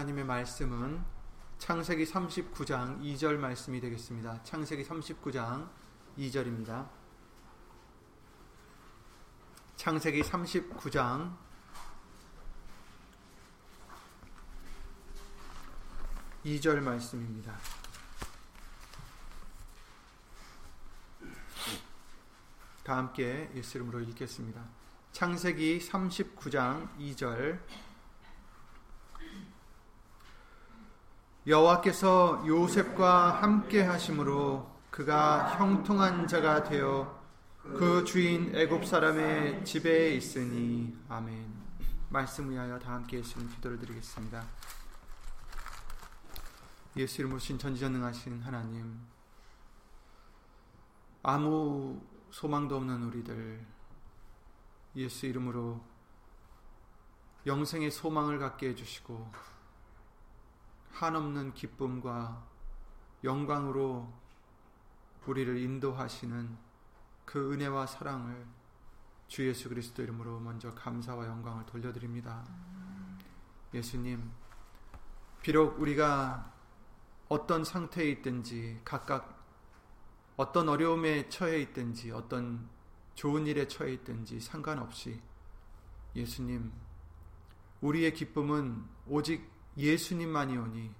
하나님의 말씀은 창세기 39장 2절 말씀이 되겠습니다. 창세기 39장 2절입니다. 창세기 39장 2절 말씀입니다. 다 함께 예수 이름으로 읽겠습니다. 창세기 39장 2절 여호와께서 요셉과 함께 하심으로 그가 형통한 자가 되어 그 주인 애굽 사람의 집에 있으니 아멘. 말씀 위하여 다 함께 예수님 기도를 드리겠습니다. 예수 이름으로 신 전지전능하신 하나님 아무 소망도 없는 우리들 예수 이름으로 영생의 소망을 갖게 해주시고 한없는 기쁨과 영광으로 우리를 인도하시는 그 은혜와 사랑을 주 예수 그리스도 이름으로 먼저 감사와 영광을 돌려드립니다. 예수님, 비록 우리가 어떤 상태에 있든지 각각 어떤 어려움에 처해 있든지 어떤 좋은 일에 처해 있든지 상관없이 예수님, 우리의 기쁨은 오직 예수님만이오니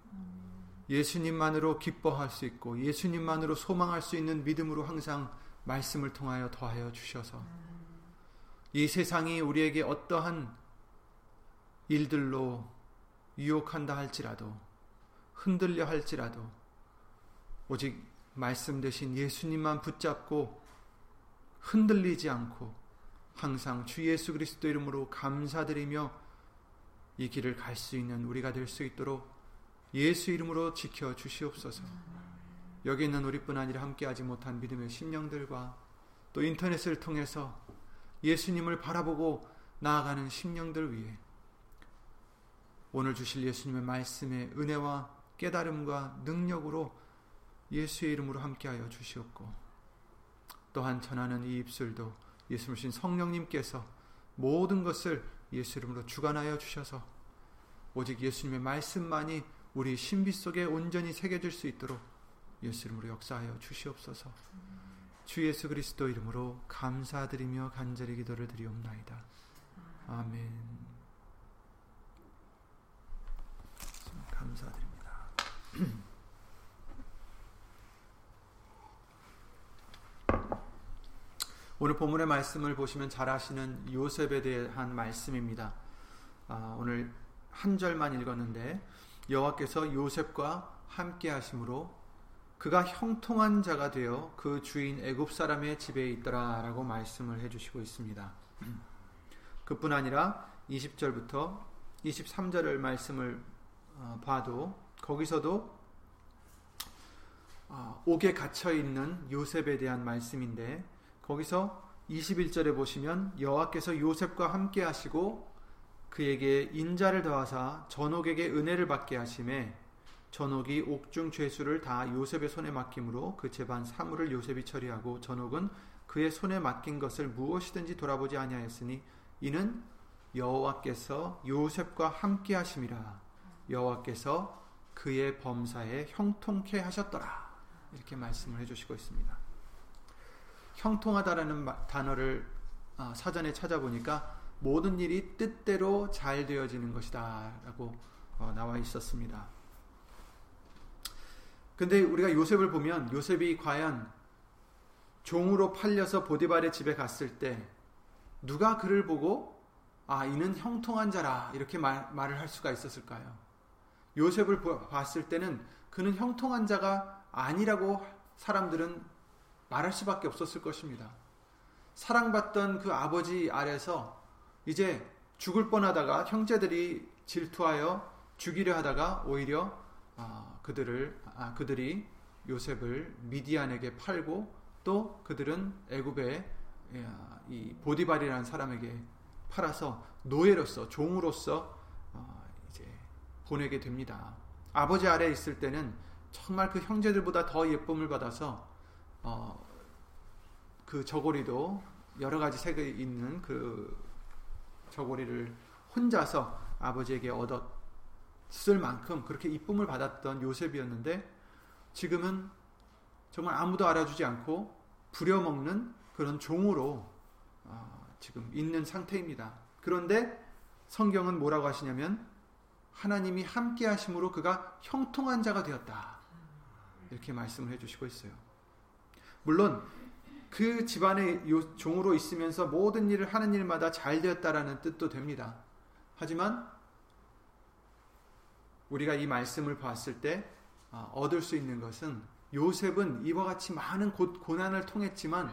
예수님만으로 기뻐할 수 있고 예수님만으로 소망할 수 있는 믿음으로 항상 말씀을 통하여 더하여 주셔서 이 세상이 우리에게 어떠한 일들로 유혹한다 할지라도 흔들려 할지라도 오직 말씀 대신 예수님만 붙잡고 흔들리지 않고 항상 주 예수 그리스도 이름으로 감사드리며 이 길을 갈 수 있는 우리가 될 수 있도록 예수 이름으로 지켜 주시옵소서. 여기 있는 우리뿐 아니라 함께하지 못한 믿음의 심령들과 또 인터넷을 통해서 예수님을 바라보고 나아가는 심령들 위해 오늘 주실 예수님의 말씀의 은혜와 깨달음과 능력으로 예수의 이름으로 함께하여 주시옵고 또한 전하는 이 입술도 예수님 성령님께서 모든 것을 예수 이름으로 주관하여 주셔서 오직 예수님의 말씀만이 우리 신비 속에 온전히 새겨질 수 있도록 예수 이름으로 역사하여 주시옵소서. 주 예수 그리스도 이름으로 감사드리며 간절히 기도를 드리옵나이다. 아멘. 감사드립니다. 오늘 본문의 말씀을 보시면 잘 아시는 요셉에 대한 말씀입니다. 아, 오늘 한 절만 읽었는데 여호와께서 요셉과 함께 하심으로 그가 형통한 자가 되어 그 주인 애굽 사람의 집에 있더라라고 말씀을 해 주시고 있습니다. 그뿐 아니라 20절부터 23절을 말씀을 어, 봐도 거기서도 어, 옥에 갇혀 있는 요셉에 대한 말씀인데 거기서 21절에 보시면 여호와께서 요셉과 함께 하시고 그에게 인자를 더하사 전옥에게 은혜를 받게 하심에 전옥이 옥중 죄수를 다 요셉의 손에 맡김으로 그 재반 사물을 요셉이 처리하고 전옥은 그의 손에 맡긴 것을 무엇이든지 돌아보지 아니하였으니 이는 여호와께서 요셉과 함께 하심이라 여호와께서 그의 범사에 형통케 하셨더라 이렇게 말씀을 해주시고 있습니다. 형통하다라는 단어를 아, 사전에 찾아보니까 모든 일이 뜻대로 잘 되어지는 것이다 라고 어, 나와 있었습니다. 근데 우리가 요셉을 보면 요셉이 과연 종으로 팔려서 보디발의 집에 갔을 때 누가 그를 보고 아 이는 형통한 자라 이렇게 말, 말을 할 수가 있었을까요? 요셉을 봤을 때는 그는 형통한 자가 아니라고 사람들은 말할 수밖에 없었을 것입니다. 사랑받던 그 아버지 아래서 이제 죽을 뻔하다가 형제들이 질투하여 죽이려 하다가 오히려 아, 그들을 아, 그들이 요셉을 미디안에게 팔고 또 그들은 애굽의 이 보디발이라는 사람에게 팔아서 노예로서 종으로서 어, 이제 보내게 됩니다. 아버지 아래 있을 때는 정말 그 형제들보다 더 예쁨을 받아서 어, 그 저고리도 여러 가지 색이 있는 그 저고리를 혼자서 아버지에게 얻었 만큼 그렇게 이쁨을 받았던 요셉이었는데 지금은 정말 아무도 알아주지 않고 부려먹는 그런 종으로 어, 지금 있는 상태입니다. 그런데 성경은 뭐라고 하시냐면 하나님이 함께 하심으로 그가 형통한 자가 되었다. 이렇게 말씀을 해주시고 있어요. 물론 그 집안의 종으로 있으면서 모든 일을 하는 일마다 잘 되었다라는 뜻도 됩니다. 하지만 우리가 이 말씀을 봤을 때 어, 얻을 수 있는 것은 요셉은 이와 같이 많은 고난을 통했지만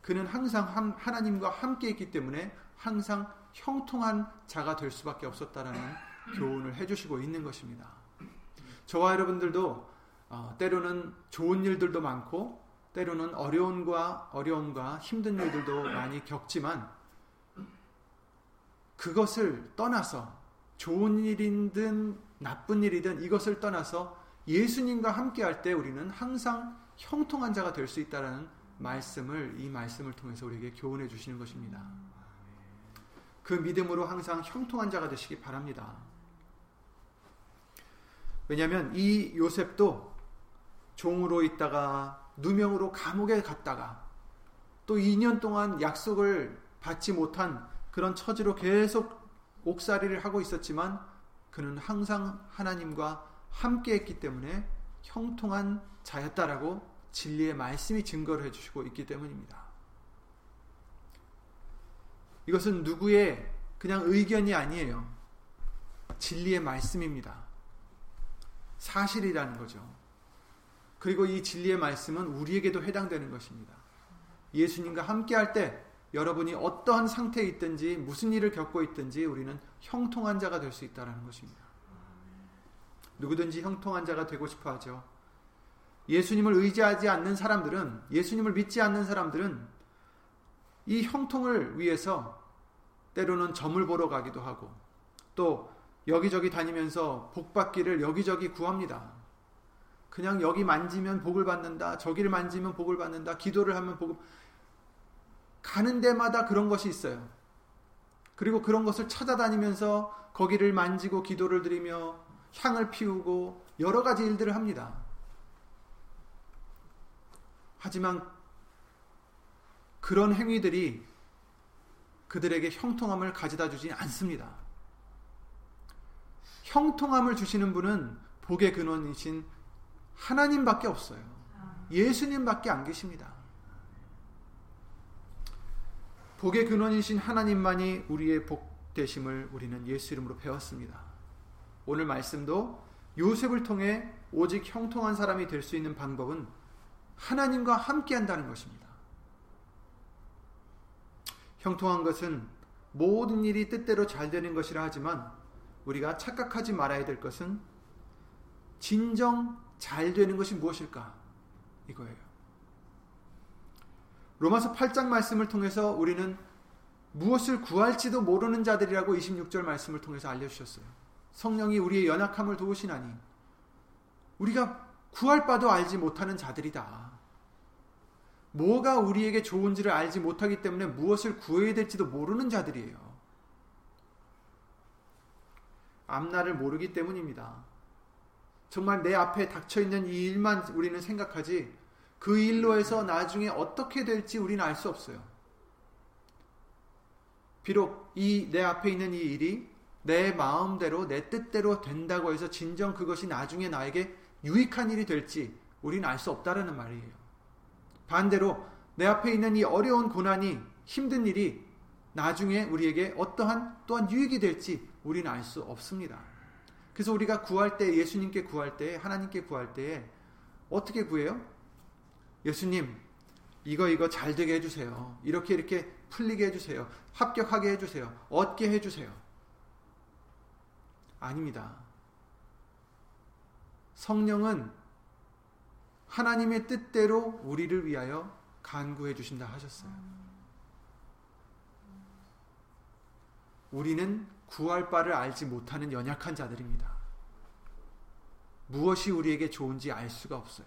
그는 항상 하나님과 함께 있기 때문에 항상 형통한 자가 될 수밖에 없었다라는 교훈을 해주시고 있는 것입니다. 저와 여러분들도 어, 때로는 좋은 일들도 많고 때로는 어려움과 어려움과 힘든 일들도 많이 겪지만 그것을 떠나서 좋은 일이든 나쁜 일이든 이것을 떠나서 예수님과 함께 할 때 우리는 항상 형통한 자가 될 수 있다라는 말씀을 이 말씀을 통해서 우리에게 교훈해 주시는 것입니다. 그 믿음으로 항상 형통한 자가 되시기 바랍니다. 왜냐하면 이 요셉도 종으로 있다가 누명으로 감옥에 갔다가 또 2년 동안 약속을 받지 못한 그런 처지로 계속 옥살이를 하고 있었지만 그는 항상 하나님과 함께 했기 때문에 형통한 자였다라고 진리의 말씀이 증거를 해주시고 있기 때문입니다. 이것은 누구의 그냥 의견이 아니에요. 진리의 말씀입니다. 사실이라는 거죠. 그리고 이 진리의 말씀은 우리에게도 해당되는 것입니다. 예수님과 함께 할 때 여러분이 어떠한 상태에 있든지 무슨 일을 겪고 있든지 우리는 형통한 자가 될 수 있다는 것입니다. 누구든지 형통한 자가 되고 싶어 하죠. 예수님을 의지하지 않는 사람들은, 예수님을 믿지 않는 사람들은 이 형통을 위해서 때로는 점을 보러 가기도 하고 또 여기저기 다니면서 복 받기를 여기저기 구합니다. 그냥 여기 만지면 복을 받는다. 저기를 만지면 복을 받는다. 기도를 하면 복을 가는 데마다 그런 것이 있어요. 그리고 그런 것을 찾아다니면서 거기를 만지고 기도를 드리며 향을 피우고 여러 가지 일들을 합니다. 하지만 그런 행위들이 그들에게 형통함을 가져다 주지 않습니다. 형통함을 주시는 분은 복의 근원이신 하나님밖에 없어요. 예수님밖에 안 계십니다. 복의 근원이신 하나님만이 우리의 복 되심을 우리는 예수 이름으로 배웠습니다. 오늘 말씀도 요셉을 통해 오직 형통한 사람이 될 수 있는 방법은 하나님과 함께 한다는 것입니다. 형통한 것은 모든 일이 뜻대로 잘 되는 것이라 하지만 우리가 착각하지 말아야 될 것은 진정 잘 되는 것이 무엇일까? 이거예요. 로마서 8장 말씀을 통해서 우리는 무엇을 구할지도 모르는 자들이라고 26절 말씀을 통해서 알려주셨어요. 성령이 우리의 연약함을 도우시나니 우리가 구할 바도 알지 못하는 자들이다. 뭐가 우리에게 좋은지를 알지 못하기 때문에 무엇을 구해야 될지도 모르는 자들이에요. 앞날을 모르기 때문입니다. 정말 내 앞에 닥쳐 있는 이 일만 우리는 생각하지 그 일로 해서 나중에 어떻게 될지 우리는 알 수 없어요. 비록 이 내 앞에 있는 이 일이 내 마음대로 내 뜻대로 된다고 해서 진정 그것이 나중에 나에게 유익한 일이 될지 우리는 알 수 없다라는 말이에요. 반대로 내 앞에 있는 이 어려운 고난이 힘든 일이 나중에 우리에게 어떠한 또한 유익이 될지 우리는 알 수 없습니다. 그래서 우리가 구할 때 예수님께 구할 때 하나님께 구할 때 어떻게 구해요? 예수님 이거 이거 잘 되게 해주세요. 이렇게 이렇게 풀리게 해주세요. 합격하게 해주세요. 얻게 해주세요. 아닙니다. 성령은 하나님의 뜻대로 우리를 위하여 간구해 주신다 하셨어요. 우리는 구할 바를 알지 못하는 연약한 자들입니다. 무엇이 우리에게 좋은지 알 수가 없어요.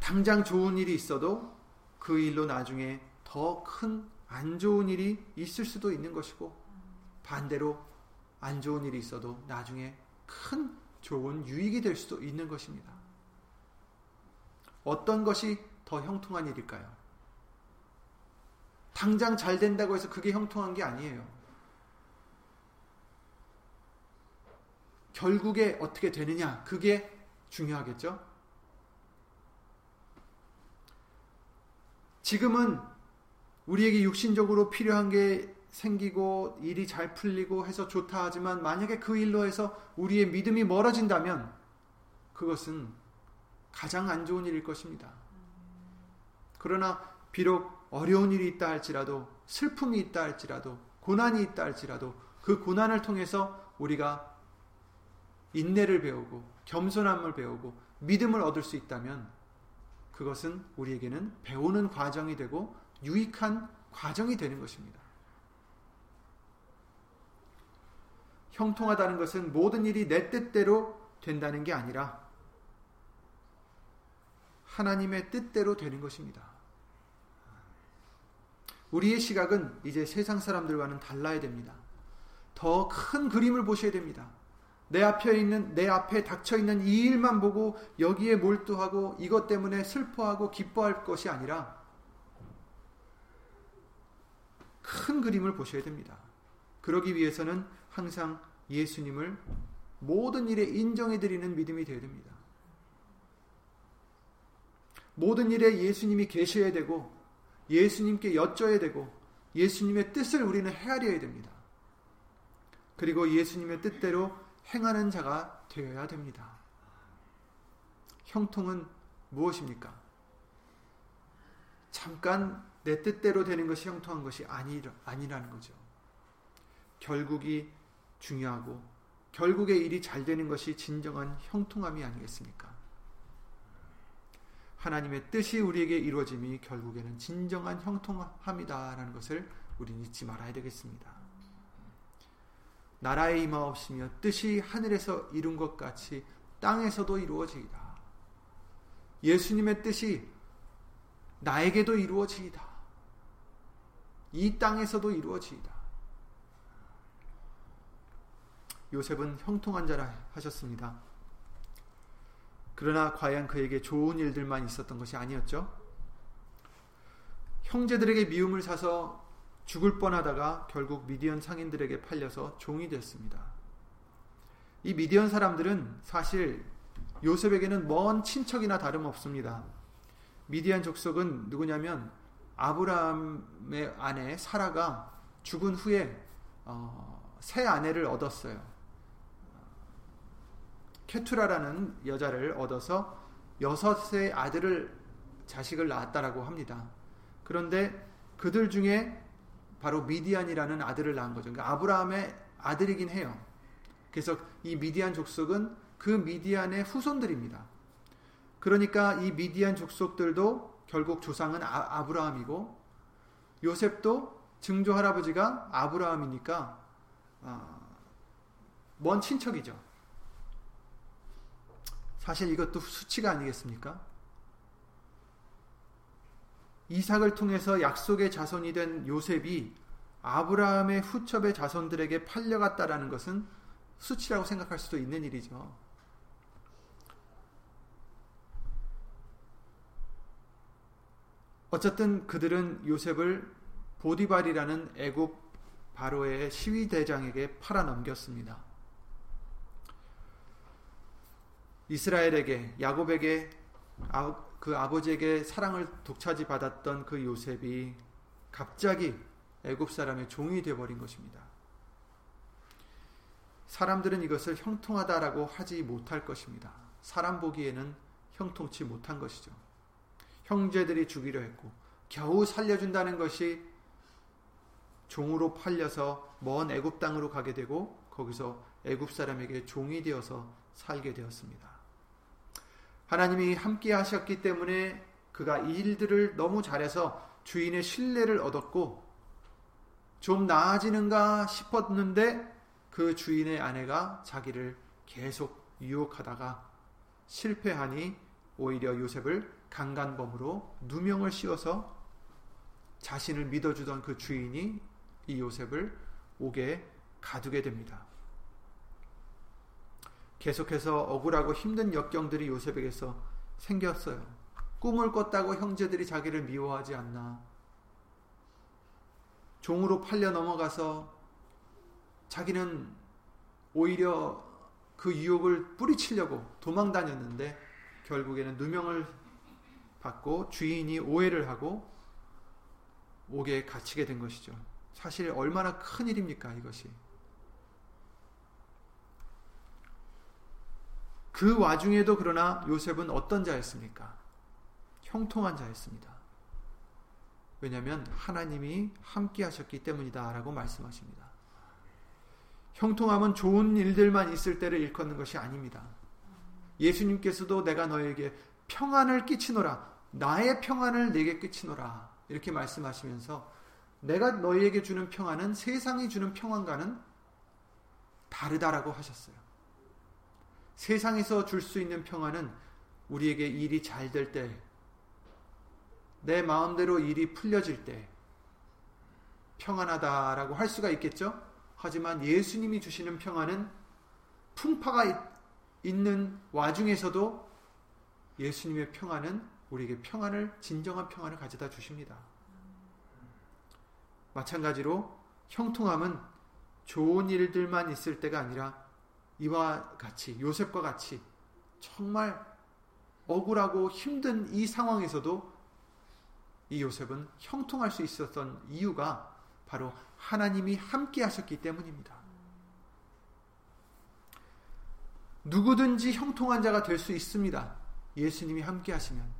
당장 좋은 일이 있어도 그 일로 나중에 더 큰 안 좋은 일이 있을 수도 있는 것이고 반대로 안 좋은 일이 있어도 나중에 큰 좋은 유익이 될 수도 있는 것입니다. 어떤 것이 더 형통한 일일까요? 당장 잘 된다고 해서 그게 형통한 게 아니에요. 결국에 어떻게 되느냐, 그게 중요하겠죠? 지금은 우리에게 육신적으로 필요한 게 생기고 일이 잘 풀리고 해서 좋다 하지만 만약에 그 일로 해서 우리의 믿음이 멀어진다면 그것은 가장 안 좋은 일일 것입니다. 그러나 비록 어려운 일이 있다 할지라도 슬픔이 있다 할지라도 고난이 있다 할지라도 그 고난을 통해서 우리가 인내를 배우고 겸손함을 배우고 믿음을 얻을 수 있다면 그것은 우리에게는 배우는 과정이 되고 유익한 과정이 되는 것입니다. 형통하다는 것은 모든 일이 내 뜻대로 된다는 게 아니라 하나님의 뜻대로 되는 것입니다. 우리의 시각은 이제 세상 사람들과는 달라야 됩니다. 더 큰 그림을 보셔야 됩니다. 내 앞에 있는 내 앞에 닥쳐 있는 이 일만 보고 여기에 몰두하고 이것 때문에 슬퍼하고 기뻐할 것이 아니라 큰 그림을 보셔야 됩니다. 그러기 위해서는 항상 예수님을 모든 일에 인정해 드리는 믿음이 되어야 됩니다. 모든 일에 예수님이 계셔야 되고 예수님께 여쭤야 되고 예수님의 뜻을 우리는 헤아려야 됩니다. 그리고 예수님의 뜻대로 행하는 자가 되어야 됩니다. 형통은 무엇입니까? 잠깐 내 뜻대로 되는 것이 형통한 것이 아니, 아니라는 거죠. 결국이 중요하고 결국에 일이 잘 되는 것이 진정한 형통함이 아니겠습니까? 하나님의 뜻이 우리에게 이루어짐이 결국에는 진정한 형통함이다라는 것을 우리는 잊지 말아야 되겠습니다. 나라의 임하옵시며 뜻이 하늘에서 이룬 것 같이 땅에서도 이루어지이다. 예수님의 뜻이 나에게도 이루어지이다. 이 땅에서도 이루어지이다. 요셉은 형통한 자라 하셨습니다. 그러나 과연 그에게 좋은 일들만 있었던 것이 아니었죠. 형제들에게 미움을 사서 죽을 뻔하다가 결국 미디언 상인들에게 팔려서 종이 됐습니다. 이 미디언 사람들은 사실 요셉에게는 먼 친척이나 다름없습니다. 미디안 족속은 누구냐면 아브라함의 아내 사라가 죽은 후에 어, 새 아내를 얻었어요. 케투라라는 여자를 얻어서 여섯의 아들을 자식을 낳았다라고 합니다. 그런데 그들 중에 바로 미디안이라는 아들을 낳은 거죠. 그러니까 아브라함의 아들이긴 해요. 그래서 이 미디안 족속은 그 미디안의 후손들입니다. 그러니까 이 미디안 족속들도 결국 조상은 아, 브라함이고 요셉도 증조 할아버지가 아브라함이니까 어, 먼 친척이죠. 사실 이것도 수치가 아니겠습니까? 이삭을 통해서 약속의 자손이 된 요셉이 아브라함의 후첩의 자손들에게 팔려갔다라는 것은 수치라고 생각할 수도 있는 일이죠. 어쨌든 그들은 요셉을 보디발이라는 애굽 바로의 시위 대장에게 팔아 넘겼습니다. 이스라엘에게 야곱에게 아, 그 아버지에게 사랑을 독차지 받았던 그 요셉이 갑자기 애굽 사람의 종이 되어 버린 것입니다. 사람들은 이것을 형통하다라고 하지 못할 것입니다. 사람 보기에는 형통치 못한 것이죠. 형제들이 주기로 했고 겨우 살려준다는 것이 종으로 팔려서 먼 애굽 땅으로 가게 되고 거기서 애굽 사람에게 종이 되어서 살게 되었습니다. 하나님이 함께 하셨기 때문에 그가 이 일들을 너무 잘해서 주인의 신뢰를 얻었고 좀 나아지는가 싶었는데 그 주인의 아내가 자기를 계속 유혹하다가 실패하니 오히려 요셉을 강간범으로 누명을 씌워서 자신을 믿어주던 그 주인이 이 요셉을 옥에 가두게 됩니다. 계속해서 억울하고 힘든 역경들이 요셉에게서 생겼어요. 꿈을 꿨다고 형제들이 자기를 미워하지 않나. 종으로 팔려 넘어가서 자기는 오히려 그 유혹을 뿌리치려고 도망 다녔는데 결국에는 누명을 받고 주인이 오해를 하고 옥에 갇히게 된 것이죠. 사실 얼마나 큰 일입니까 이것이. 그 와중에도 그러나 요셉은 어떤 자였습니까? 형통한 자였습니다. 왜냐하면 하나님이 함께 하셨기 때문이다라고 말씀하십니다. 형통함은 좋은 일들만 있을 때를 일컫는 것이 아닙니다. 예수님께서도 내가 너에게 평안을 끼치노라. 나의 평안을 내게 끼치노라. 이렇게 말씀하시면서 내가 너희에게 주는 평안은 세상이 주는 평안과는 다르다라고 하셨어요. 세상에서 줄 수 있는 평안은 우리에게 일이 잘 될 때, 내 마음대로 일이 풀려질 때, 평안하다라고 할 수가 있겠죠? 하지만 예수님이 주시는 평안은 풍파가 있는 와중에서도 예수님의 평안은 우리에게 평안을, 진정한 평안을 가져다 주십니다. 마찬가지로 형통함은 좋은 일들만 있을 때가 아니라 이와 같이 요셉과 같이 정말 억울하고 힘든 이 상황에서도 이 요셉은 형통할 수 있었던 이유가 바로 하나님이 함께 하셨기 때문입니다. 누구든지 형통한 자가 될 수 있습니다. 예수님이 함께 하시면.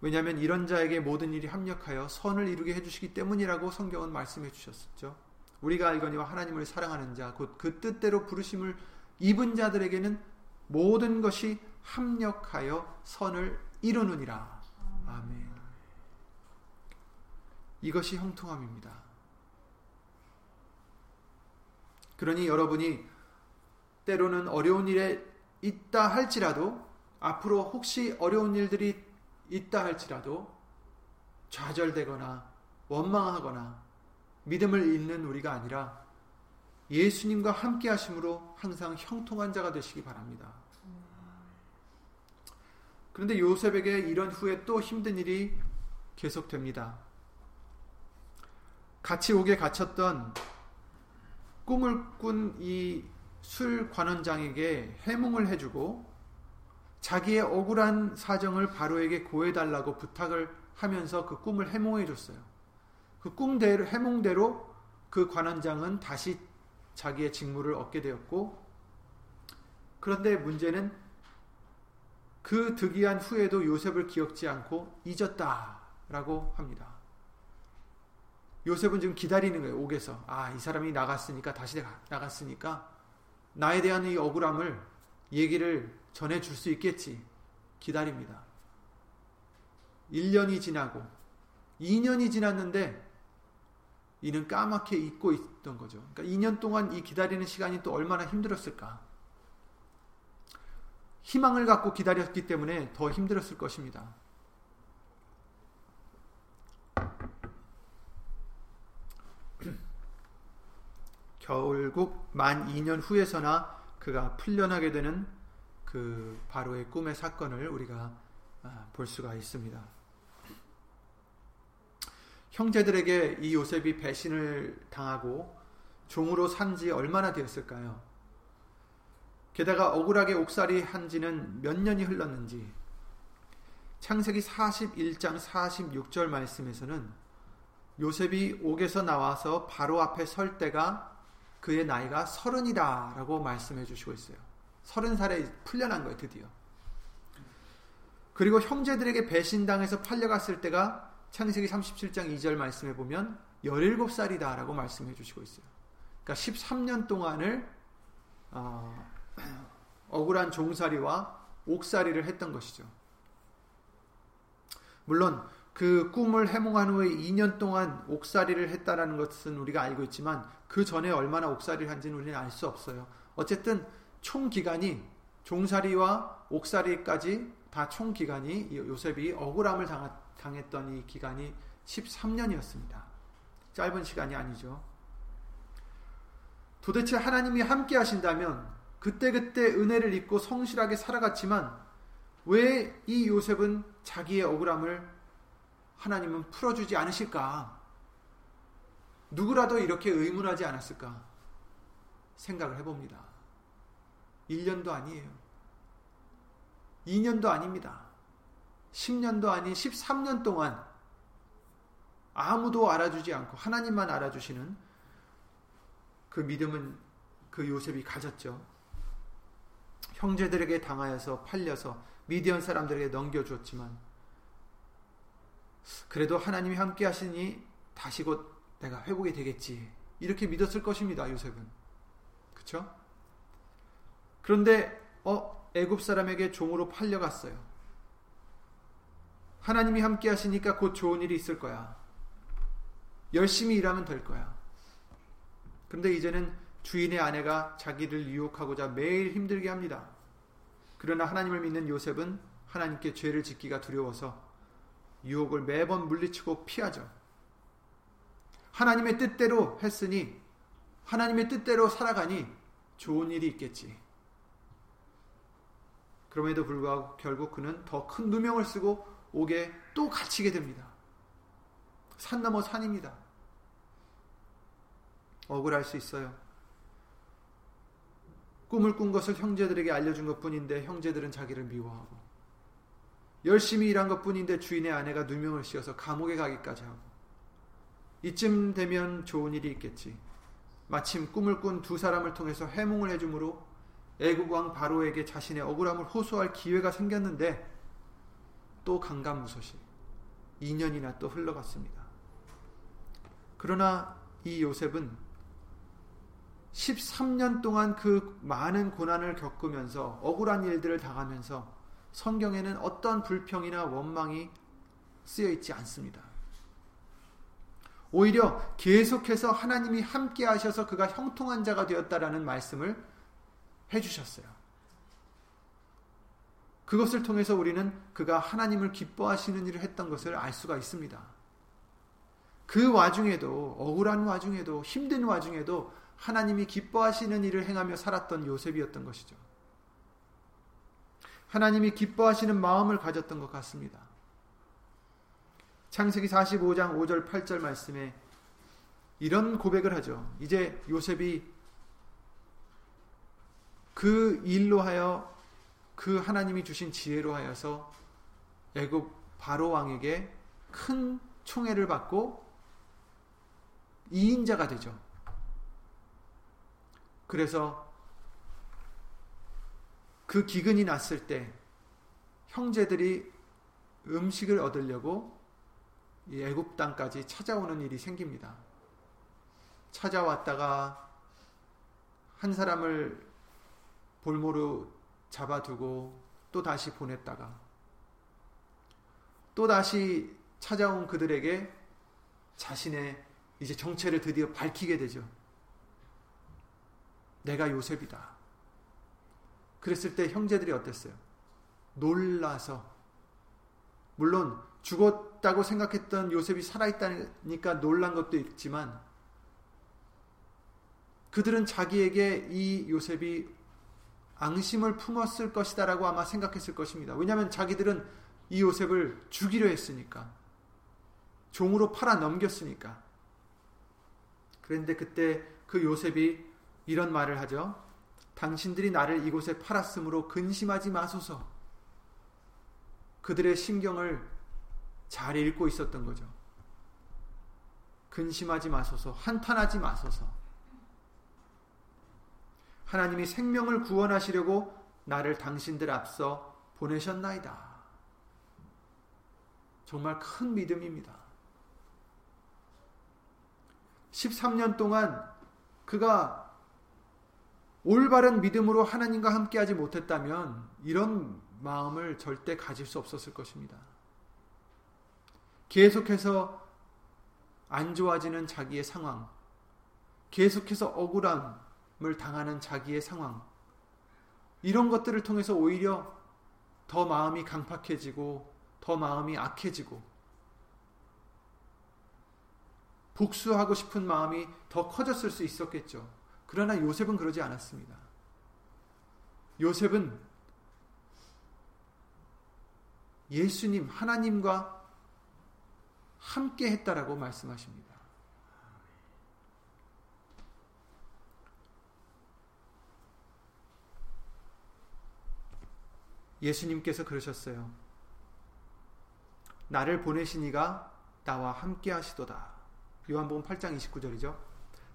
왜냐하면 이런 자에게 모든 일이 합력하여 선을 이루게 해주시기 때문이라고 성경은 말씀해 주셨죠. 우리가 알거니와 하나님을 사랑하는 자, 곧 그 뜻대로 부르심을 입은 자들에게는 모든 것이 합력하여 선을 이루느니라. 아멘. 이것이 형통함입니다. 그러니 여러분이 때로는 어려운 일에 있다 할지라도 앞으로 혹시 어려운 일들이 있다 할지라도 좌절되거나 원망하거나 믿음을 잃는 우리가 아니라 예수님과 함께 하심으로 항상 형통한 자가 되시기 바랍니다. 그런데 요셉에게 이런 후에 또 힘든 일이 계속됩니다. 같이 옥에 갇혔던 꿈을 꾼 이 술 관원장에게 해몽을 해주고 자기의 억울한 사정을 바로에게 고해달라고 부탁을 하면서 그 꿈을 해몽해 줬어요. 그 꿈대로 해몽대로 그 관원장은 다시 자기의 직무를 얻게 되었고 그런데 문제는 그 득이한 후에도 요셉을 기억지 않고 잊었다라고 합니다. 요셉은 지금 기다리는 거예요. 옥에서. 아, 이 사람이 나갔으니까 다시 나갔으니까 나에 대한 이 억울함을 얘기를 전해 줄 수 있겠지. 기다립니다. 1년이 지나고 2년이 지났는데 이는 까맣게 잊고 있던 거죠. 그러니까 2년 동안 이 기다리는 시간이 또 얼마나 힘들었을까. 희망을 갖고 기다렸기 때문에 더 힘들었을 것입니다. 결국 만 2년 후에서나 그가 풀려나게 되는 그 바로의 꿈의 사건을 우리가 아, 볼 수가 있습니다. 형제들에게 이 요셉이 배신을 당하고 종으로 산 지 얼마나 되었을까요? 게다가 억울하게 옥살이 한 지는 몇 년이 흘렀는지 창세기 41장 46절 말씀에서는 요셉이 옥에서 나와서 바로 앞에 설 때가 그의 나이가 서른이다 라고 말씀해 주시고 있어요. 서른 살에 풀려난 거예요, 드디어. 그리고 형제들에게 배신당해서 팔려갔을 때가 창세기 37장 2절 말씀해 보면 17살이다 라고 말씀해 주시고 있어요. 그러니까 13년 동안을 어, 억울한 종살이와 옥살이를 했던 것이죠. 물론 그 꿈을 해몽한 후에 2년 동안 옥살이를 했다라는 것은 우리가 알고 있지만 그 전에 얼마나 옥살이를 한지는 우리는 알 수 없어요. 어쨌든 총 기간이 종살이와 옥살이까지 다 총 기간이 요셉이 억울함을 당한 당했던 이 기간이 13년이었습니다. 짧은 시간이 아니죠. 도대체 하나님이 함께 하신다면 그때그때 은혜를 입고 성실하게 살아갔지만 왜 이 요셉은 자기의 억울함을 하나님은 풀어주지 않으실까? 누구라도 이렇게 의문하지 않았을까? 생각을 해봅니다. 1년도 아니에요. 2년도 아닙니다. 10년도 아닌 13년 동안 아무도 알아주지 않고 하나님만 알아주시는 그 믿음은 그 요셉이 가졌죠. 형제들에게 당하여서 팔려서 미디언 사람들에게 넘겨주었지만 그래도 하나님이 함께 하시니 다시 곧 내가 회복이 되겠지. 이렇게 믿었을 것입니다. 요셉은. 그렇죠? 그런데 어 애굽 사람에게 종으로 팔려갔어요. 하나님이 함께 하시니까 곧 좋은 일이 있을 거야. 열심히 일하면 될 거야. 그런데 이제는 주인의 아내가 자기를 유혹하고자 매일 힘들게 합니다. 그러나 하나님을 믿는 요셉은 하나님께 죄를 짓기가 두려워서 유혹을 매번 물리치고 피하죠. 하나님의 뜻대로 했으니 하나님의 뜻대로 살아가니 좋은 일이 있겠지. 그럼에도 불구하고 결국 그는 더 큰 누명을 쓰고 옥에 또 갇히게 됩니다. 산 넘어 산입니다. 억울할 수 있어요. 꿈을 꾼 것을 형제들에게 알려준 것 뿐인데 형제들은 자기를 미워하고 열심히 일한 것 뿐인데 주인의 아내가 누명을 씌워서 감옥에 가기까지 하고 이쯤 되면 좋은 일이 있겠지. 마침 꿈을 꾼 두 사람을 통해서 해몽을 해주므로 애국 왕 바로에게 자신의 억울함을 호소할 기회가 생겼는데 또 강간무소시 2년이나 또 흘러갔습니다. 그러나 이 요셉은 13년 동안 그 많은 고난을 겪으면서 억울한 일들을 당하면서 성경에는 어떤 불평이나 원망이 쓰여 있지 않습니다. 오히려 계속해서 하나님이 함께 하셔서 그가 형통한 자가 되었다라는 말씀을 해주셨어요. 그것을 통해서 우리는 그가 하나님을 기뻐하시는 일을 했던 것을 알 수가 있습니다. 그 와중에도, 억울한 와중에도, 힘든 와중에도 하나님이 기뻐하시는 일을 행하며 살았던 요셉이었던 것이죠. 하나님이 기뻐하시는 마음을 가졌던 것 같습니다. 창세기 45장 5절 8절 말씀에 이런 고백을 하죠. 이제 요셉이 그 일로 하여 그 하나님이 주신 지혜로 하여서 애굽 바로 왕에게 큰 총애를 받고 이인자가 되죠. 그래서 그 기근이 났을 때 형제들이 음식을 얻으려고 애굽 땅까지 찾아오는 일이 생깁니다. 찾아왔다가 한 사람을 볼모로 잡아두고 또 다시 보냈다가 또 다시 찾아온 그들에게 자신의 이제 정체를 드디어 밝히게 되죠. 내가 요셉이다. 그랬을 때 형제들이 어땠어요? 놀라서 물론 죽었다고 생각했던 요셉이 살아있다니까 놀란 것도 있지만 그들은 자기에게 이 요셉이 앙심을 품었을 것이다라고 아마 생각했을 것입니다. 왜냐하면 자기들은 이 요셉을 죽이려 했으니까 종으로 팔아 넘겼으니까 그런데 그때 그 요셉이 이런 말을 하죠. 당신들이 나를 이곳에 팔았으므로 근심하지 마소서. 그들의 신경을 잘 읽고 있었던 거죠. 근심하지 마소서, 한탄하지 마소서. 하나님이 생명을 구원하시려고 나를 당신들 앞서 보내셨나이다. 정말 큰 믿음입니다. 13년 동안 그가 올바른 믿음으로 하나님과 함께하지 못했다면 이런 마음을 절대 가질 수 없었을 것입니다. 계속해서 안 좋아지는 자기의 상황, 계속해서 억울함 을 당하는 자기의 상황, 이런 것들을 통해서 오히려 더 마음이 강팍해지고 더 마음이 악해지고 복수하고 싶은 마음이 더 커졌을 수 있었겠죠. 그러나 요셉은 그러지 않았습니다. 요셉은 예수님, 하나님과 함께 했다라고 말씀하십니다. 예수님께서 그러셨어요. 나를 보내시니가 나와 함께 하시도다. 요한복음 8장 29절이죠.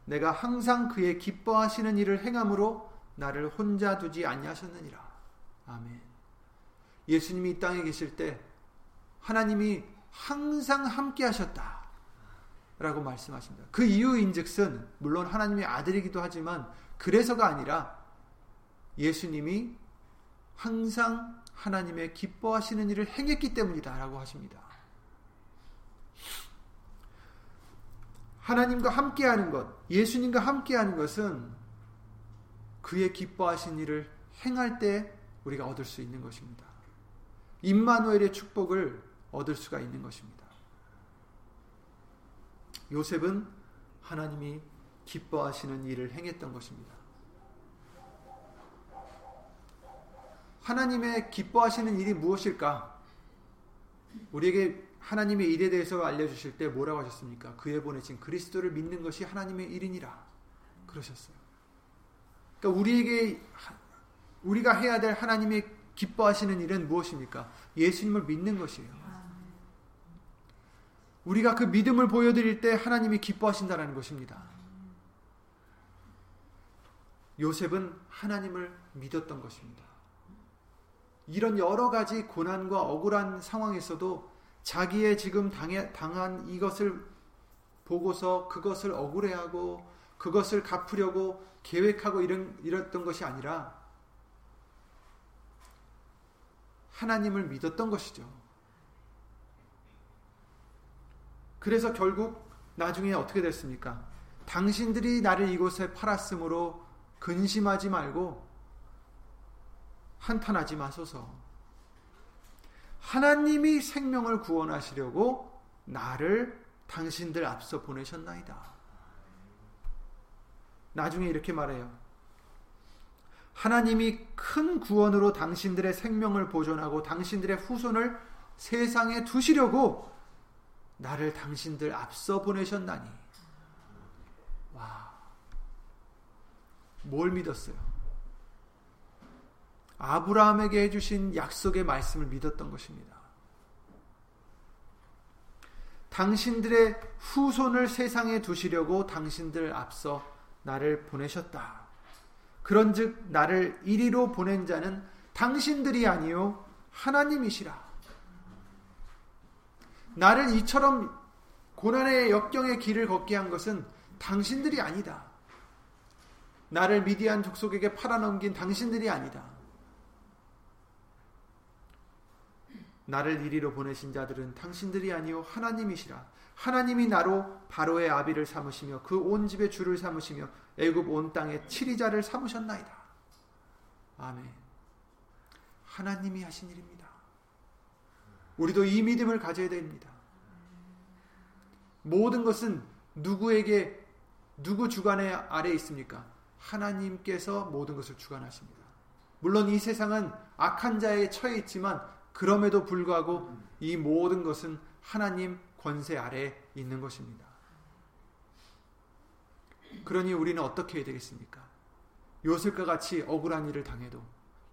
내가 항상 그의 기뻐하시는 일을 행함으로 나를 혼자 두지 아니하셨느니라. 아멘. 예수님이 이 땅에 계실 때 하나님이 항상 함께 하셨다. 라고 말씀하십니다. 그 이유인즉슨 물론 하나님의 아들이기도 하지만 그래서가 아니라 예수님이 항상 하나님의 기뻐하시는 일을 행했기 때문이다라고 하십니다. 하나님과 함께하는 것, 예수님과 함께하는 것은 그의 기뻐하신 일을 행할 때 우리가 얻을 수 있는 것입니다. 임마누엘의 축복을 얻을 수가 있는 것입니다. 요셉은 하나님이 기뻐하시는 일을 행했던 것입니다. 하나님의 기뻐하시는 일이 무엇일까? 우리에게 하나님의 일에 대해서 알려주실 때 뭐라고 하셨습니까? 그에 보내신 그리스도를 믿는 것이 하나님의 일이니라. 그러셨어요. 그러니까 우리에게, 우리가 해야 될 하나님의 기뻐하시는 일은 무엇입니까? 예수님을 믿는 것이에요. 우리가 그 믿음을 보여드릴 때 하나님이 기뻐하신다는 것입니다. 요셉은 하나님을 믿었던 것입니다. 이런 여러 가지 고난과 억울한 상황에서도 자기의 지금 당해, 당한 이것을 보고서 그것을 억울해하고 그것을 갚으려고 계획하고 이런, 이랬던 것이 아니라 하나님을 믿었던 것이죠. 그래서 결국 나중에 어떻게 됐습니까? 당신들이 나를 이곳에 팔았으므로 근심하지 말고 한탄하지 마소서. 하나님이 생명을 구원하시려고 나를 당신들 앞서 보내셨나이다. 나중에 이렇게 말해요. 하나님이 큰 구원으로 당신들의 생명을 보존하고 당신들의 후손을 세상에 두시려고 나를 당신들 앞서 보내셨나니. 와. 뭘 믿었어요? 아브라함에게 해주신 약속의 말씀을 믿었던 것입니다. 당신들의 후손을 세상에 두시려고 당신들 앞서 나를 보내셨다. 그런즉 나를 이리로 보낸 자는 당신들이 아니요 하나님이시라. 나를 이처럼 고난의 역경의 길을 걷게 한 것은 당신들이 아니다. 나를 미디안 족속에게 팔아넘긴 당신들이 아니다. 나를 이리로 보내신 자들은 당신들이 아니요 하나님이시라. 하나님이 나로 바로의 아비를 삼으시며 그 온 집의 주를 삼으시며 애굽 온 땅의 치리자를 삼으셨나이다. 아멘. 하나님이 하신 일입니다. 우리도 이 믿음을 가져야 됩니다. 모든 것은 누구에게 누구 주관의 아래 있습니까? 하나님께서 모든 것을 주관하십니다. 물론 이 세상은 악한 자에 처해 있지만 그럼에도 불구하고 이 모든 것은 하나님 권세 아래 있는 것입니다. 그러니 우리는 어떻게 해야 되겠습니까? 요셉과 같이 억울한 일을 당해도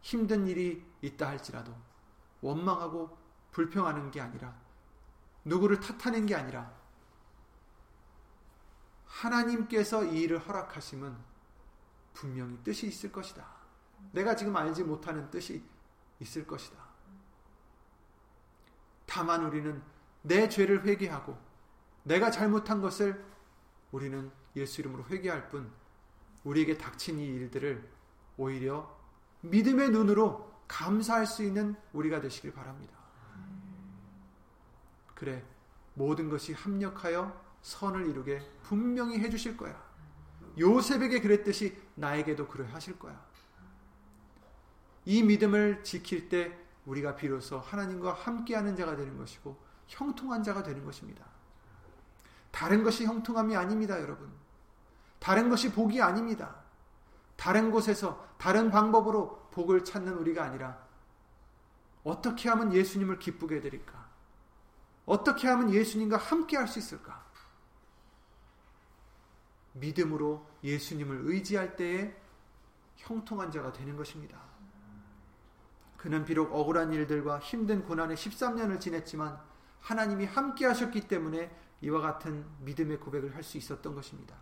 힘든 일이 있다 할지라도 원망하고 불평하는 게 아니라 누구를 탓하는 게 아니라 하나님께서 이 일을 허락하심은 분명히 뜻이 있을 것이다. 내가 지금 알지 못하는 뜻이 있을 것이다. 다만 우리는 내 죄를 회개하고 내가 잘못한 것을 우리는 예수 이름으로 회개할 뿐 우리에게 닥친 이 일들을 오히려 믿음의 눈으로 감사할 수 있는 우리가 되시길 바랍니다. 그래 모든 것이 합력하여 선을 이루게 분명히 해주실 거야. 요셉에게 그랬듯이 나에게도 그래 하실 거야. 이 믿음을 지킬 때 우리가 비로소 하나님과 함께하는 자가 되는 것이고 형통한 자가 되는 것입니다. 다른 것이 형통함이 아닙니다, 여러분. 다른 것이 복이 아닙니다. 다른 곳에서 다른 방법으로 복을 찾는 우리가 아니라 어떻게 하면 예수님을 기쁘게 해드릴까? 어떻게 하면 예수님과 함께 할 수 있을까? 믿음으로 예수님을 의지할 때에 형통한 자가 되는 것입니다. 그는 비록 억울한 일들과 힘든 고난의 13년을 지냈지만 하나님이 함께 하셨기 때문에 이와 같은 믿음의 고백을 할 수 있었던 것입니다.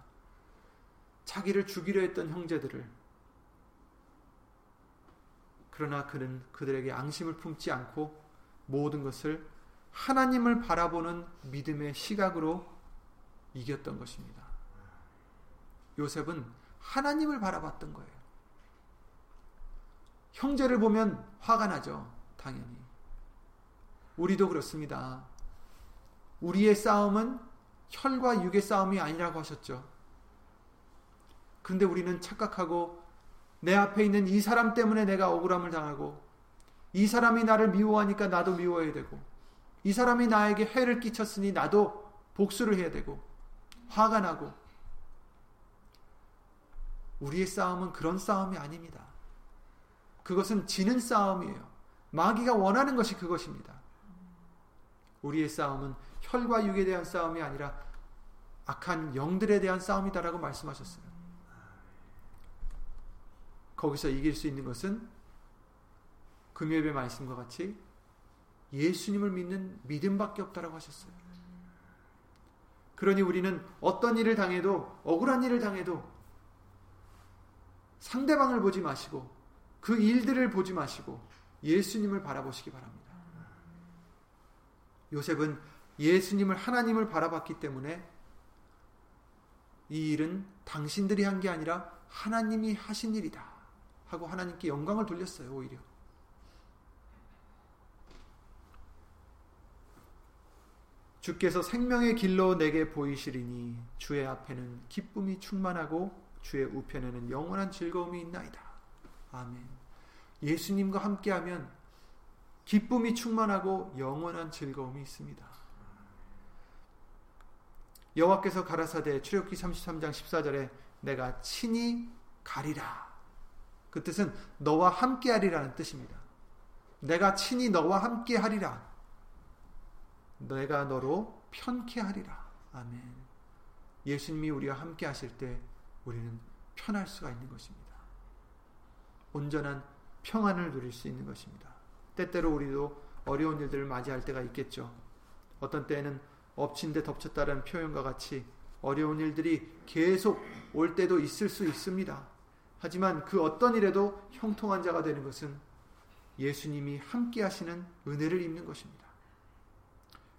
자기를 죽이려 했던 형제들을 그러나 그는 그들에게 앙심을 품지 않고 모든 것을 하나님을 바라보는 믿음의 시각으로 이겼던 것입니다. 요셉은 하나님을 바라봤던 거예요. 형제를 보면 화가 나죠. 당연히. 우리도 그렇습니다. 우리의 싸움은 혈과 육의 싸움이 아니라고 하셨죠. 근데 우리는 착각하고 내 앞에 있는 이 사람 때문에 내가 억울함을 당하고 이 사람이 나를 미워하니까 나도 미워해야 되고 이 사람이 나에게 해를 끼쳤으니 나도 복수를 해야 되고 화가 나고 우리의 싸움은 그런 싸움이 아닙니다. 그것은 지는 싸움이에요. 마귀가 원하는 것이 그것입니다. 우리의 싸움은 혈과 육에 대한 싸움이 아니라 악한 영들에 대한 싸움이다라고 말씀하셨어요. 거기서 이길 수 있는 것은 금요일의 말씀과 같이 예수님을 믿는 믿음밖에 없다라고 하셨어요. 그러니 우리는 어떤 일을 당해도 억울한 일을 당해도 상대방을 보지 마시고 그 일들을 보지 마시고 예수님을 바라보시기 바랍니다. 요셉은 예수님을 하나님을 바라봤기 때문에 이 일은 당신들이 한 게 아니라 하나님이 하신 일이다 하고 하나님께 영광을 돌렸어요 오히려 주께서 생명의 길로 내게 보이시리니 주의 앞에는 기쁨이 충만하고 주의 우편에는 영원한 즐거움이 있나이다. 아멘. 예수님과 함께하면 기쁨이 충만하고 영원한 즐거움이 있습니다. 여호와께서 가라사대 출애굽기 33장 14절에 내가 친히 가리라. 그 뜻은 너와 함께 하리라는 뜻입니다. 내가 친히 너와 함께 하리라. 내가 너로 편케 하리라. 아멘. 예수님이 우리와 함께 하실 때 우리는 편할 수가 있는 것입니다. 온전한 평안을 누릴 수 있는 것입니다. 때때로 우리도 어려운 일들을 맞이할 때가 있겠죠. 어떤 때에는 엎친 데 덮쳤다는 표현과 같이 어려운 일들이 계속 올 때도 있을 수 있습니다. 하지만 그 어떤 일에도 형통한 자가 되는 것은 예수님이 함께 하시는 은혜를 입는 것입니다.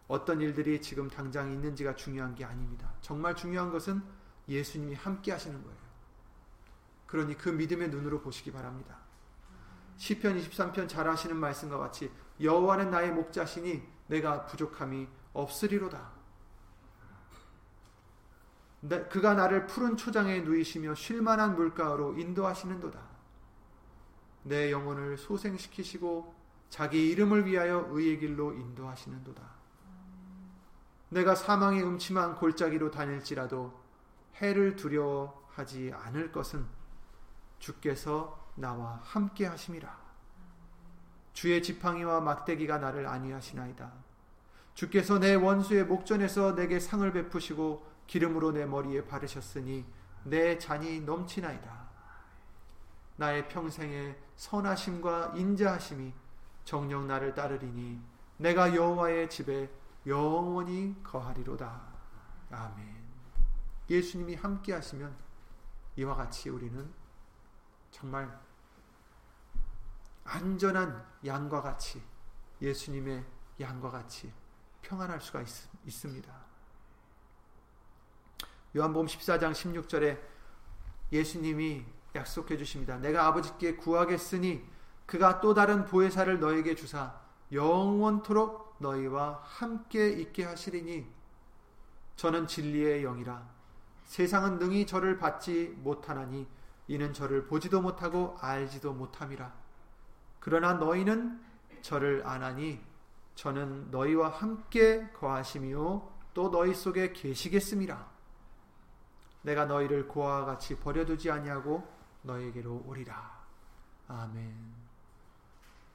어떤 일들이 지금 당장 있는지가 중요한 게 아닙니다. 정말 중요한 것은 예수님이 함께 하시는 거예요. 그러니 그 믿음의 눈으로 보시기 바랍니다. 시편 23편 잘 하시는 말씀과 같이 여호와는 나의 목자시니 내가 부족함이 없으리로다. 그가 나를 푸른 초장에 누이시며 쉴만한 물가로 인도하시는도다. 내 영혼을 소생시키시고 자기 이름을 위하여 의의 길로 인도하시는도다. 내가 사망의 음침한 골짜기로 다닐지라도 해를 두려워하지 않을 것은 주께서 나와 함께 하심이라. 주의 지팡이와 막대기가 나를 안위하시나이다. 주께서 내 원수의 목전에서 내게 상을 베푸시고 기름으로 내 머리에 바르셨으니 내 잔이 넘치나이다. 나의 평생의 선하심과 인자하심이 정령 나를 따르리니 내가 여호와의 집에 영원히 거하리로다. 아멘. 예수님이 함께 하시면 이와 같이 우리는 정말 안전한 양과 같이 예수님의 양과 같이 평안할 수가 있, 습니다 요한복음 14장 16절에 예수님이 약속해 주십니다. 내가 아버지께 구하겠으니 그가 또 다른 보혜사를 너에게 주사 영원토록 너희와 함께 있게 하시리니 저는 진리의 영이라 세상은 능히 저를 받지 못하나니 이는 저를 보지도 못하고 알지도 못함이라. 그러나 너희는 저를 아나니 저는 너희와 함께 거하심이요 또 너희 속에 계시겠음이라. 내가 너희를 고아와 같이 버려두지 아니하고 너에게로 오리라. 아멘.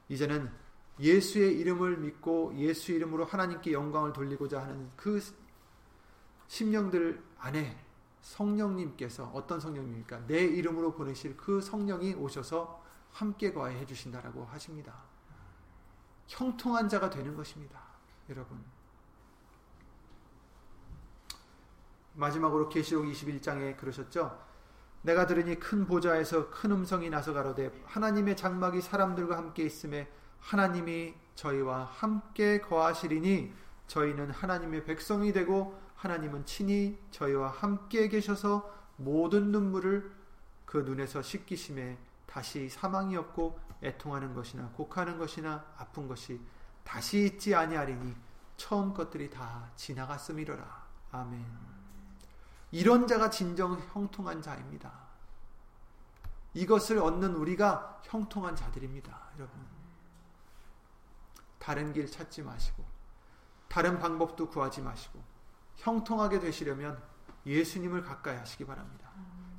이제는 예수의 이름을 믿고 예수 이름으로 하나님께 영광을 돌리고자 하는 그 심령들 안에 성령님께서 어떤 성령입니까? 내 이름으로 보내실 그 성령이 오셔서 함께 거해 주신다라고 하십니다. 형통한 자가 되는 것입니다. 여러분. 마지막으로 계시록 21장에 그러셨죠. 내가 들으니 큰 보좌에서 큰 음성이 나서 가로되 하나님의 장막이 사람들과 함께 있음에 하나님이 저희와 함께 거하시리니 저희는 하나님의 백성이 되고 하나님은 친히 저희와 함께 계셔서 모든 눈물을 그 눈에서 씻기심에 다시 사망이 없고 애통하는 것이나 곡하는 것이나 아픈 것이 다시 있지 아니하리니 처음 것들이 다 지나갔음이로라. 아멘. 이런 자가 진정 형통한 자입니다. 이것을 얻는 우리가 형통한 자들입니다. 여러분. 다른 길 찾지 마시고 다른 방법도 구하지 마시고 형통하게 되시려면 예수님을 가까이 하시기 바랍니다.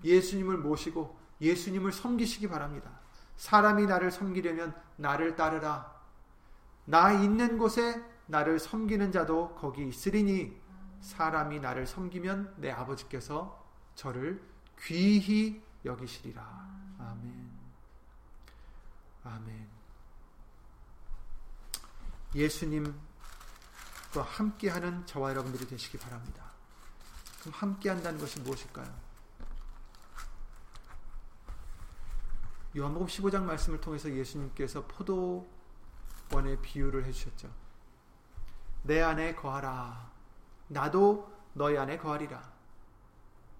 예수님을 모시고 예수님을 섬기시기 바랍니다. 사람이 나를 섬기려면 나를 따르라. 나 있는 곳에 나를 섬기는 자도 거기 있으리니 사람이 나를 섬기면 내 아버지께서 저를 귀히 여기시리라. 아멘. 아멘. 예수님 과 함께하는 저와 여러분들이 되시기 바랍니다. 그럼 함께한다는 것이 무엇일까요? 요한복음 15장 말씀을 통해서 예수님께서 포도원의 비유를 해주셨죠. 내 안에 거하라. 나도 너희 안에 거하리라.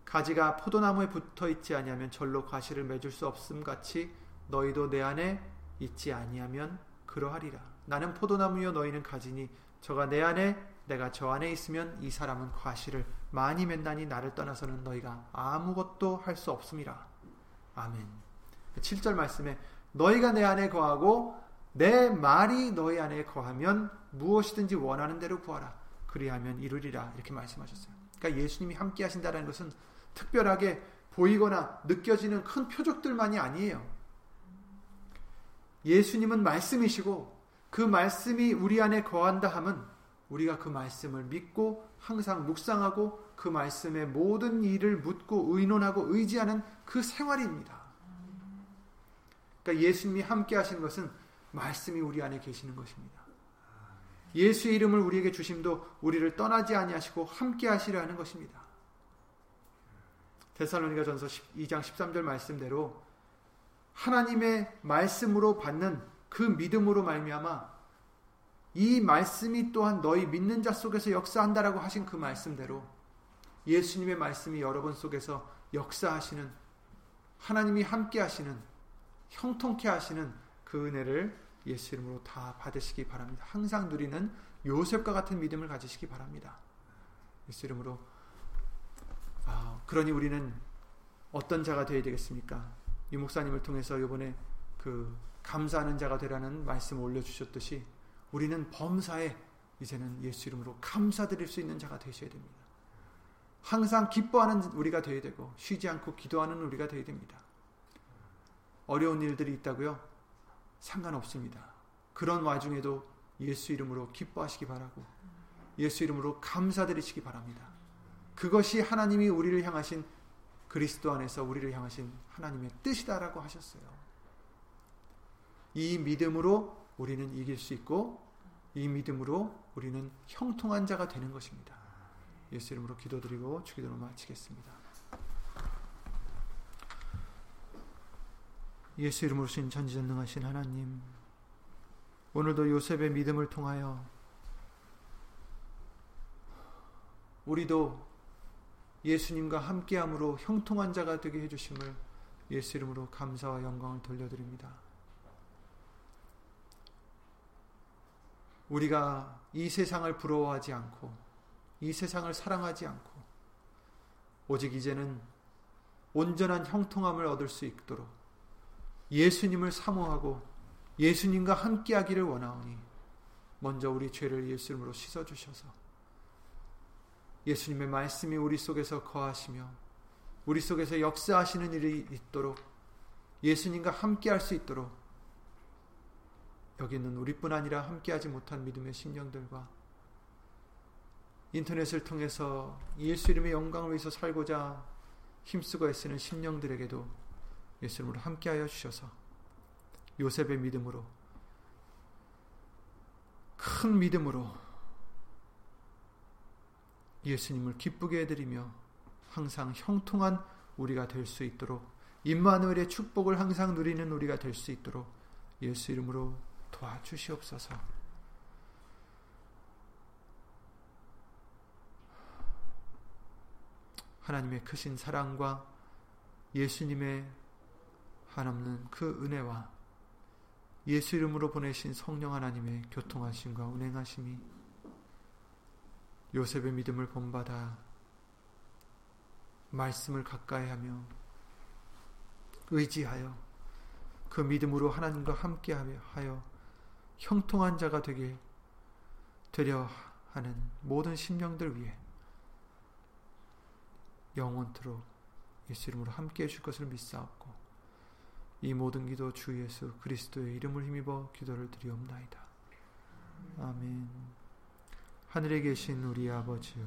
가지가 포도나무에 붙어 있지 아니하면 절로 가시를 맺을 수 없음 같이 너희도 내 안에 있지 아니하면 그러하리라. 나는 포도나무요 너희는 가지니 저가 내 안에 내가 저 안에 있으면 이 사람은 과실을 많이 맺나니 나를 떠나서는 너희가 아무것도 할 수 없음이라. 아멘. 7절 말씀에 너희가 내 안에 거하고 내 말이 너희 안에 거하면 무엇이든지 원하는 대로 구하라. 그리하면 이루리라. 이렇게 말씀하셨어요. 그러니까 예수님이 함께 하신다는 것은 특별하게 보이거나 느껴지는 큰 표적들만이 아니에요. 예수님은 말씀이시고 그 말씀이 우리 안에 거한다 함은 우리가 그 말씀을 믿고 항상 묵상하고 그 말씀의 모든 일을 묻고 의논하고 의지하는 그 생활입니다. 그러니까 예수님이 함께 하시는 것은 말씀이 우리 안에 계시는 것입니다. 예수의 이름을 우리에게 주심도 우리를 떠나지 아니하시고 함께 하시려 하는 것입니다. 데살로니가 전서 2장 13절 말씀대로 하나님의 말씀으로 받는 그 믿음으로 말미암아 이 말씀이 또한 너희 믿는 자 속에서 역사한다라고 하신 그 말씀대로 예수님의 말씀이 여러분 속에서 역사하시는 하나님이 함께 하시는 형통케 하시는 그 은혜를 예수 이름으로 다 받으시기 바랍니다. 항상 누리는 요셉과 같은 믿음을 가지시기 바랍니다. 예수 이름으로 아, 그러니 우리는 어떤 자가 되어야 되겠습니까? 유 목사님을 통해서 이번에 그 감사하는 자가 되라는 말씀을 올려주셨듯이 우리는 범사에 이제는 예수 이름으로 감사드릴 수 있는 자가 되셔야 됩니다. 항상 기뻐하는 우리가 되어야 되고 쉬지 않고 기도하는 우리가 되어야 됩니다. 어려운 일들이 있다고요? 상관없습니다. 그런 와중에도 예수 이름으로 기뻐하시기 바라고 예수 이름으로 감사드리시기 바랍니다. 그것이 하나님이 우리를 향하신 그리스도 안에서 우리를 향하신 하나님의 뜻이다라고 하셨어요. 이 믿음으로 우리는 이길 수 있고 이 믿음으로 우리는 형통한 자가 되는 것입니다. 예수 이름으로 기도드리고 주기도를 마치겠습니다. 예수 이름으로 신 전지전능하신 하나님 오늘도 요셉의 믿음을 통하여 우리도 예수님과 함께함으로 형통한 자가 되게 해주심을 예수 이름으로 감사와 영광을 돌려드립니다. 우리가 이 세상을 부러워하지 않고 이 세상을 사랑하지 않고 오직 이제는 온전한 형통함을 얻을 수 있도록 예수님을 사모하고 예수님과 함께하기를 원하오니 먼저 우리 죄를 예수 이름으로 씻어 주셔서 예수님의 말씀이 우리 속에서 거하시며 우리 속에서 역사하시는 일이 있도록 예수님과 함께 할 수 있도록 여기는 우리뿐 아니라 함께하지 못한 믿음의 심령들과 인터넷을 통해서 예수 이름의 영광을 위해서 살고자 힘쓰고 애쓰는 심령들에게도 예수 이름으로 함께하여 주셔서 요셉의 믿음으로 큰 믿음으로 예수님을 기쁘게 해드리며 항상 형통한 우리가 될 수 있도록 임마누엘의 축복을 항상 누리는 우리가 될 수 있도록 예수 이름으로 도와주시옵소서. 하나님의 크신 사랑과 예수님의 한없는 그 은혜와 예수 이름으로 보내신 성령 하나님의 교통하심과 운행하심이 요셉의 믿음을 본받아 말씀을 가까이 하며 의지하여 그 믿음으로 하나님과 함께 하여 형통한 자가 되게 되려 하는 모든 심령들 위해 영원토록 예수 이름으로 함께 해줄 것을 믿사옵고 이 모든 기도 주 예수 그리스도의 이름을 힘입어 기도를 드리옵나이다. 아멘 하늘에 계신 우리 아버지여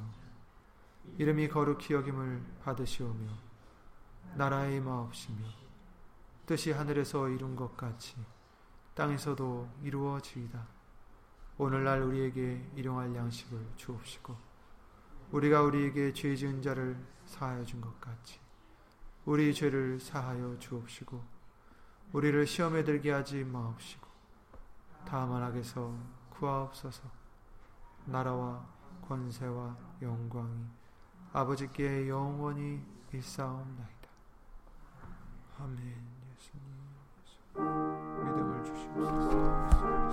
이름이 거룩히 여김을 받으시오며 나라의 마옵시며 뜻이 하늘에서 이룬 것 같이 땅에서도 이루어지이다. 오늘날 우리에게 일용할 양식을 주옵시고 우리가 우리에게 죄 지은 자를 사하여 준 것 같이 우리 죄를 사하여 주옵시고 우리를 시험에 들게 하지 마옵시고 다만 악에서 구하옵소서 나라와 권세와 영광이 아버지께 영원히 있사옵나이다. 아멘 예수님 믿음을 Thank you.